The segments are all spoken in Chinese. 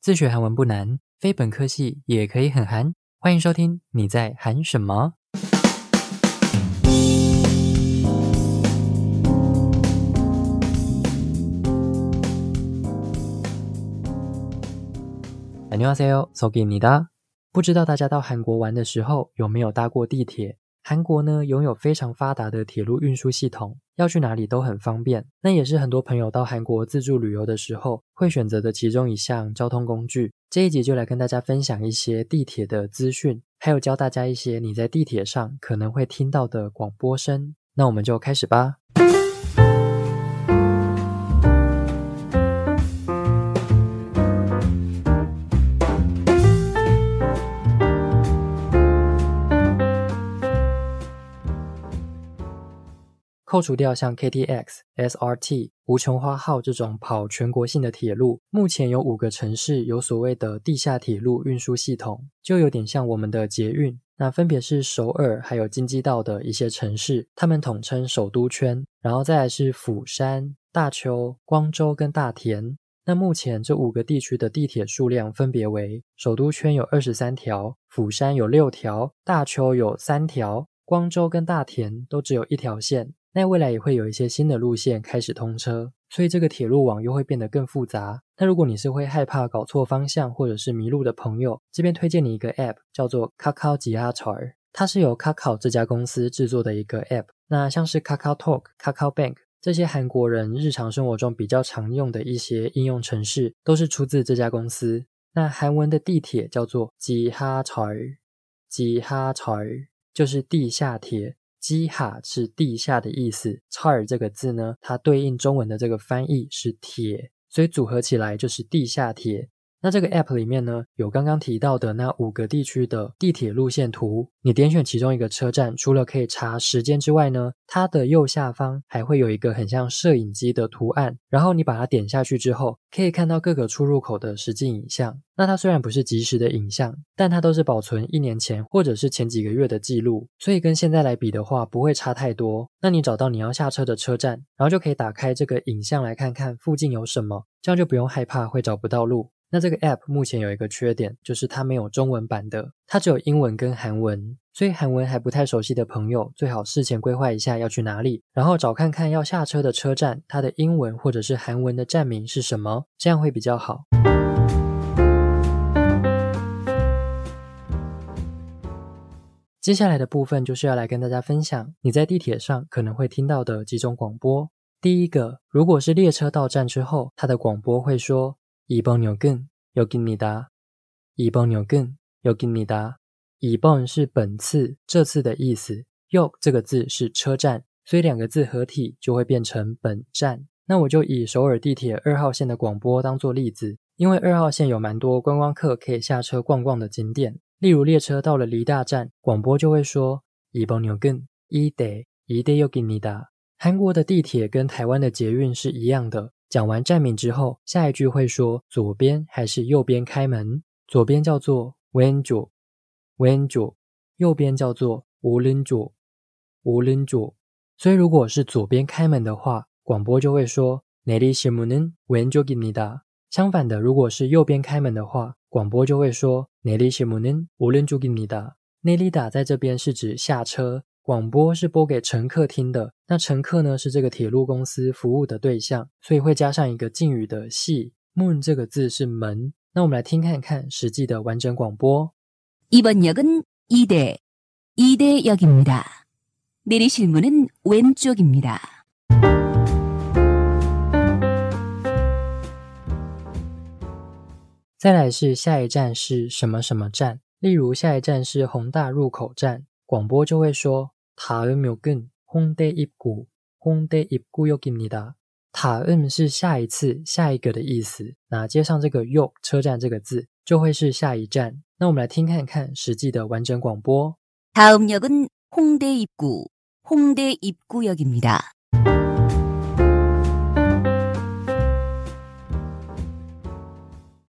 自学韩文不难，非本科系也可以很韩。欢迎收听，你在韩什么？안녕하세요，소개입니다不知道大家到韩国玩的时候有没有搭过地铁？ 韩国呢拥有非常发达的铁路运输系统，要去哪里都很方便。那也是很多朋友到韩国自助旅游的时候会选择的其中一项交通工具。这一集就来跟大家分享一些地铁的资讯，还有教大家一些你在地铁上可能会听到的广播声。那我们就开始吧。扣除掉像 KTX、SRT、无穷花号这种跑全国性的铁路，目前有五个城市有所谓的地下铁路运输系统，就有点像我们的捷运。那分别是首尔还有京畿道的一些城市，他们统称首都圈。然后再来是釜山、大邱、光州跟大田。那目前这五个地区的地铁数量分别为：首都圈有二十三条，釜山有六条，大邱有三条，光州跟大田都只有一条线。那未来也会有一些新的路线开始通车，所以这个铁路网又会变得更复杂。那如果你是会害怕搞错方向或者是迷路的朋友，这边推荐你一个 App，叫做 Kakao Jiatar，它是由 Kakao 这家公司制作的一个 App。那像是 Kakao Talk、Kakao Bank 这些韩国人日常生活中比较常用的一些应用程式，都是出自这家公司。那韩文的地铁叫做 jihachar jihachar 就是地下铁。基哈是地下的意思，查尔这个字呢，它对应中文的这个翻译是铁，所以组合起来就是地下铁。那这个 app 里面呢，有刚刚提到的那五个地区的地铁路线图。你点选其中一个车站，除了可以查时间之外呢，它的右下方还会有一个很像摄影机的图案。然后你把它点下去之后，可以看到各个出入口的实际影像。那它虽然不是即时的影像，但它都是保存一年前或者是前几个月的记录，所以跟现在来比的话，不会差太多。那你找到你要下车的车站，然后就可以打开这个影像来看看附近有什么，这样就不用害怕会找不到路。那这个 App 目前有一个缺点，就是它没有中文版的，它只有英文跟韩文，所以韩文还不太熟悉的朋友，最好事前规划一下要去哪里，然后找看看要下车的车站，它的英文或者是韩文的站名是什么，这样会比较好。接下来的部分就是要来跟大家分享你在地铁上可能会听到的几种广播。第一个，如果是列车到站之后，它的广播会说。 이번역은여기니 다。 이번역은여기니 다。 이번是本次、这次的意思。역这个字是车站，所以两个字合体就会变成本站。那我就以首尔地铁二号线的广播当做例子，因为二号线有蛮多观光客可以下车逛逛的景点。例如列车到了梨大站，广播就会说이번역은이대이대역입니 다。 韩国的地铁跟台湾的捷运是一样的。 讲完站名之后，下一句会说左边还是右边开门。左边叫做 Wenjo，Wenjo；右边叫做 Ulinjo，Ulinjo。所以如果是左边开门的话，广播就会说 Neli shimonen Wenjo ginda。相反的，如果是右边开门的话，广播就会说 Neli shimonen Ulinjo ginda。Neli da 在这边是指下车。广播是播给乘客听的，那乘客呢是这个铁路公司服务的对象，所以会加上一个敬语的系。문这个字是门，那我们来听看看实际的完整广播。이번역은이대이대역입니다내리실문은왼쪽입니다再来是下一站是什么什么站？例如下一站是宏大入口站。广播就会说：“ 塔恩묘근홍대입구홍대입구역입니다塔恩是下一次、下一个的意思。那接上这个역车站这个字，就会是下一站。那我们来听看看实际的完整广播。다음역은홍대입구홍대입구역입니다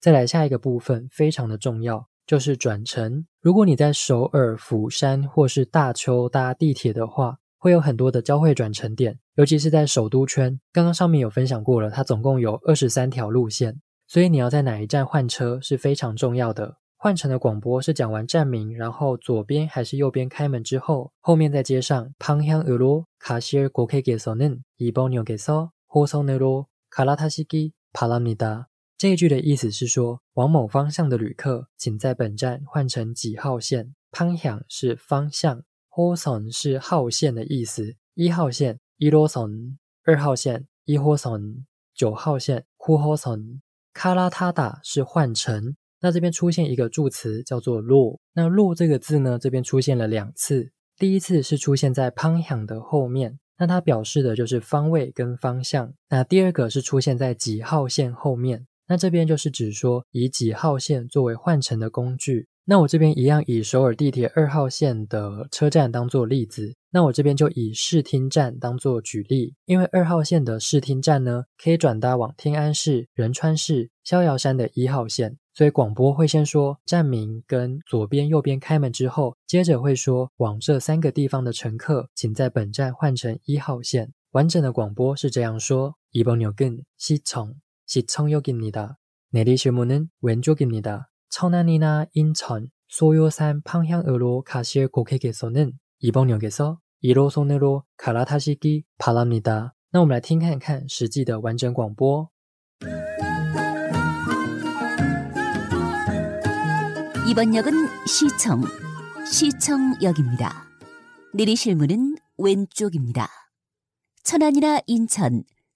再来下一个部分，非常的重要。 就是转乘。如果你在首尔、釜山或是大邱搭地铁的话，会有很多的交汇转乘点，尤其是在首都圈。刚刚上面有分享过了，它总共有二十三条路线， 所以你要在哪一站换车是非常重要的。换乘的广播是讲完站名，然后左边还是右边开门之后，后面再接上방향으로가실고객께서는이번역에서호선으로갈아타시기바랍니다 这一句的意思是说往某方向的旅客请在本站换乘几号线 peng hen 是方向 h o s o n 是号线的意思一号线 e rs on 二号线 hou son 九号线 k u h o s o n 卡拉他达是换乘。那这边出现一个助词叫做路那路这个字呢这边出现了两次第一次是出现在 peng hen 的后面那它表示的就是方位跟方向那第二个是出现在几号线后面那这边就是指说以几号线作为换乘的工具。那我这边一样以首尔地铁二号线的车站当做例子，那我这边就以视听站当做举例，因为二号线的视听站呢，可以转搭往天安市、仁川市、逍遥山的一号线。所以广播会先说站名跟左边、右边开门之后，接着会说往这三个地方的乘客，请在本站换乘一号线。完整的广播是这样说：이번역은시청 시청역입니다내리실문은왼쪽입니다천안이나인천소요산방향으로가실고객께서는이번역에서1호선으로갈아타시기바랍니다那我们来听看看实际的完整广播。 이번 역은 시청, 시청역입니다. 내리실 문은 왼쪽입니다. 천안이나 인천,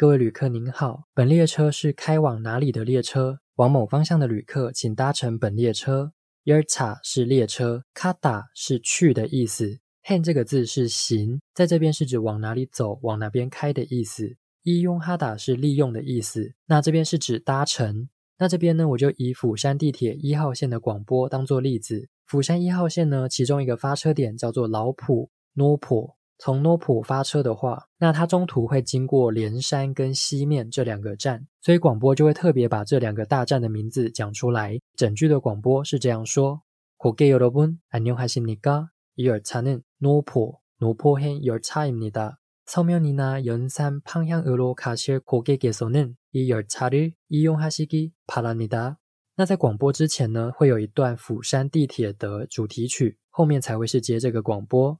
各位旅客您好，本列车是开往哪里的列车？往某方向的旅客，请搭乘本列车。Yerta 是列车，卡达是去的意思，hen 这个字是行，在这边是指往哪里走，往哪边开的意思。一用哈达是利用的意思。那这边是指搭乘。那这边呢，我就以釜山地铁一号线的广播当做例子。釜山一号线呢，其中一个发车点叫做老浦 （Nopo）。从 Nopo 发车的话，那它中途会经过连山跟西面这两个站，所以广播就会特别把这两个大站的名字讲出来。整句的广播是这样说：고객여러분안녕하십니까이열차는 Nopo Nopo 행열차입니다 서면이나연산방향으로가실고객께서는이열차를이용하시기바랍니다那在广播之前呢，会有一段釜山地铁的主题曲，后面才会是接这个广播。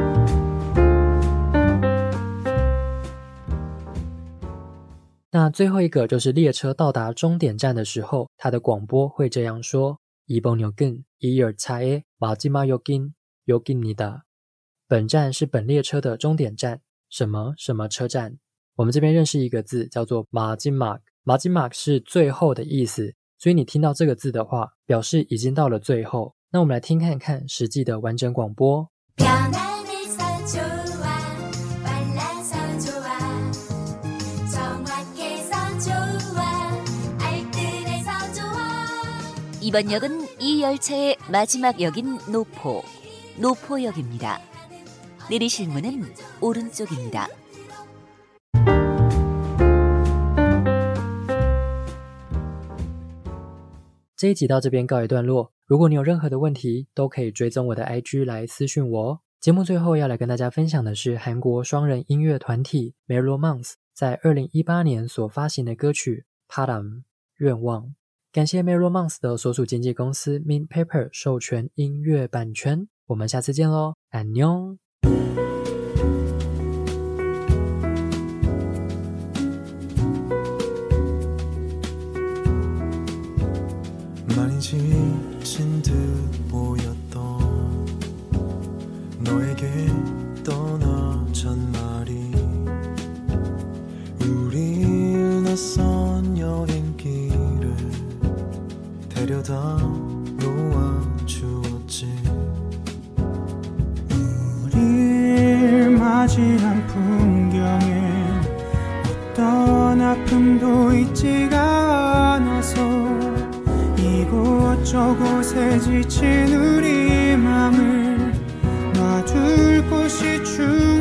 那最后一个就是列车到达终点站的时候，它的广播会这样说：이번역은이열차의마지막역인역입니다本站是本列车的终点站，什么什么车站？我们这边认识一个字叫做마지 막， 마지막是最后的意思，所以你听到这个字的话，表示已经到了最后。那我们来听看看实际的完整广播。 이번역은이열차의마지막역인노포노포역입니다내리실문은오른쪽입니다这一集到这边告一段落。如果你有任何的问题，都可以追踪我的 IG 来私讯我。节目最后要来跟大家分享的是韩国双人音乐团体 Melomance 在二零一八年所发行的歌曲《Param》愿望。 感谢 Melomance 的所属经纪公司 Min Paper 授权音乐版权。我们下次见喽，安妞。 조금도 있지가 않아서 이곳저곳에 지친 우리 맘을 놔둘 곳이 중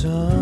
sun.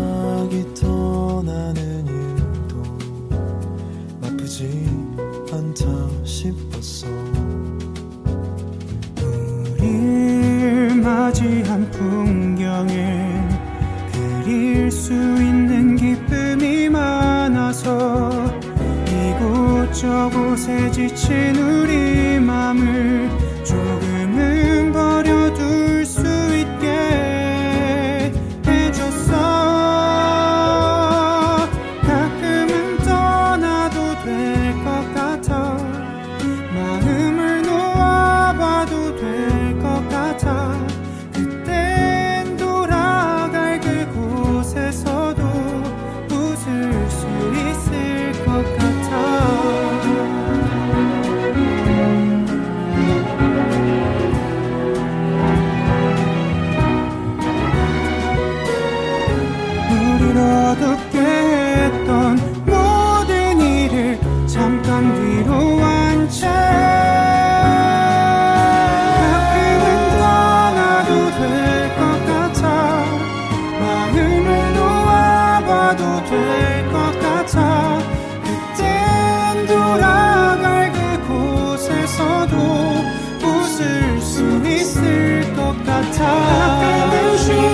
time.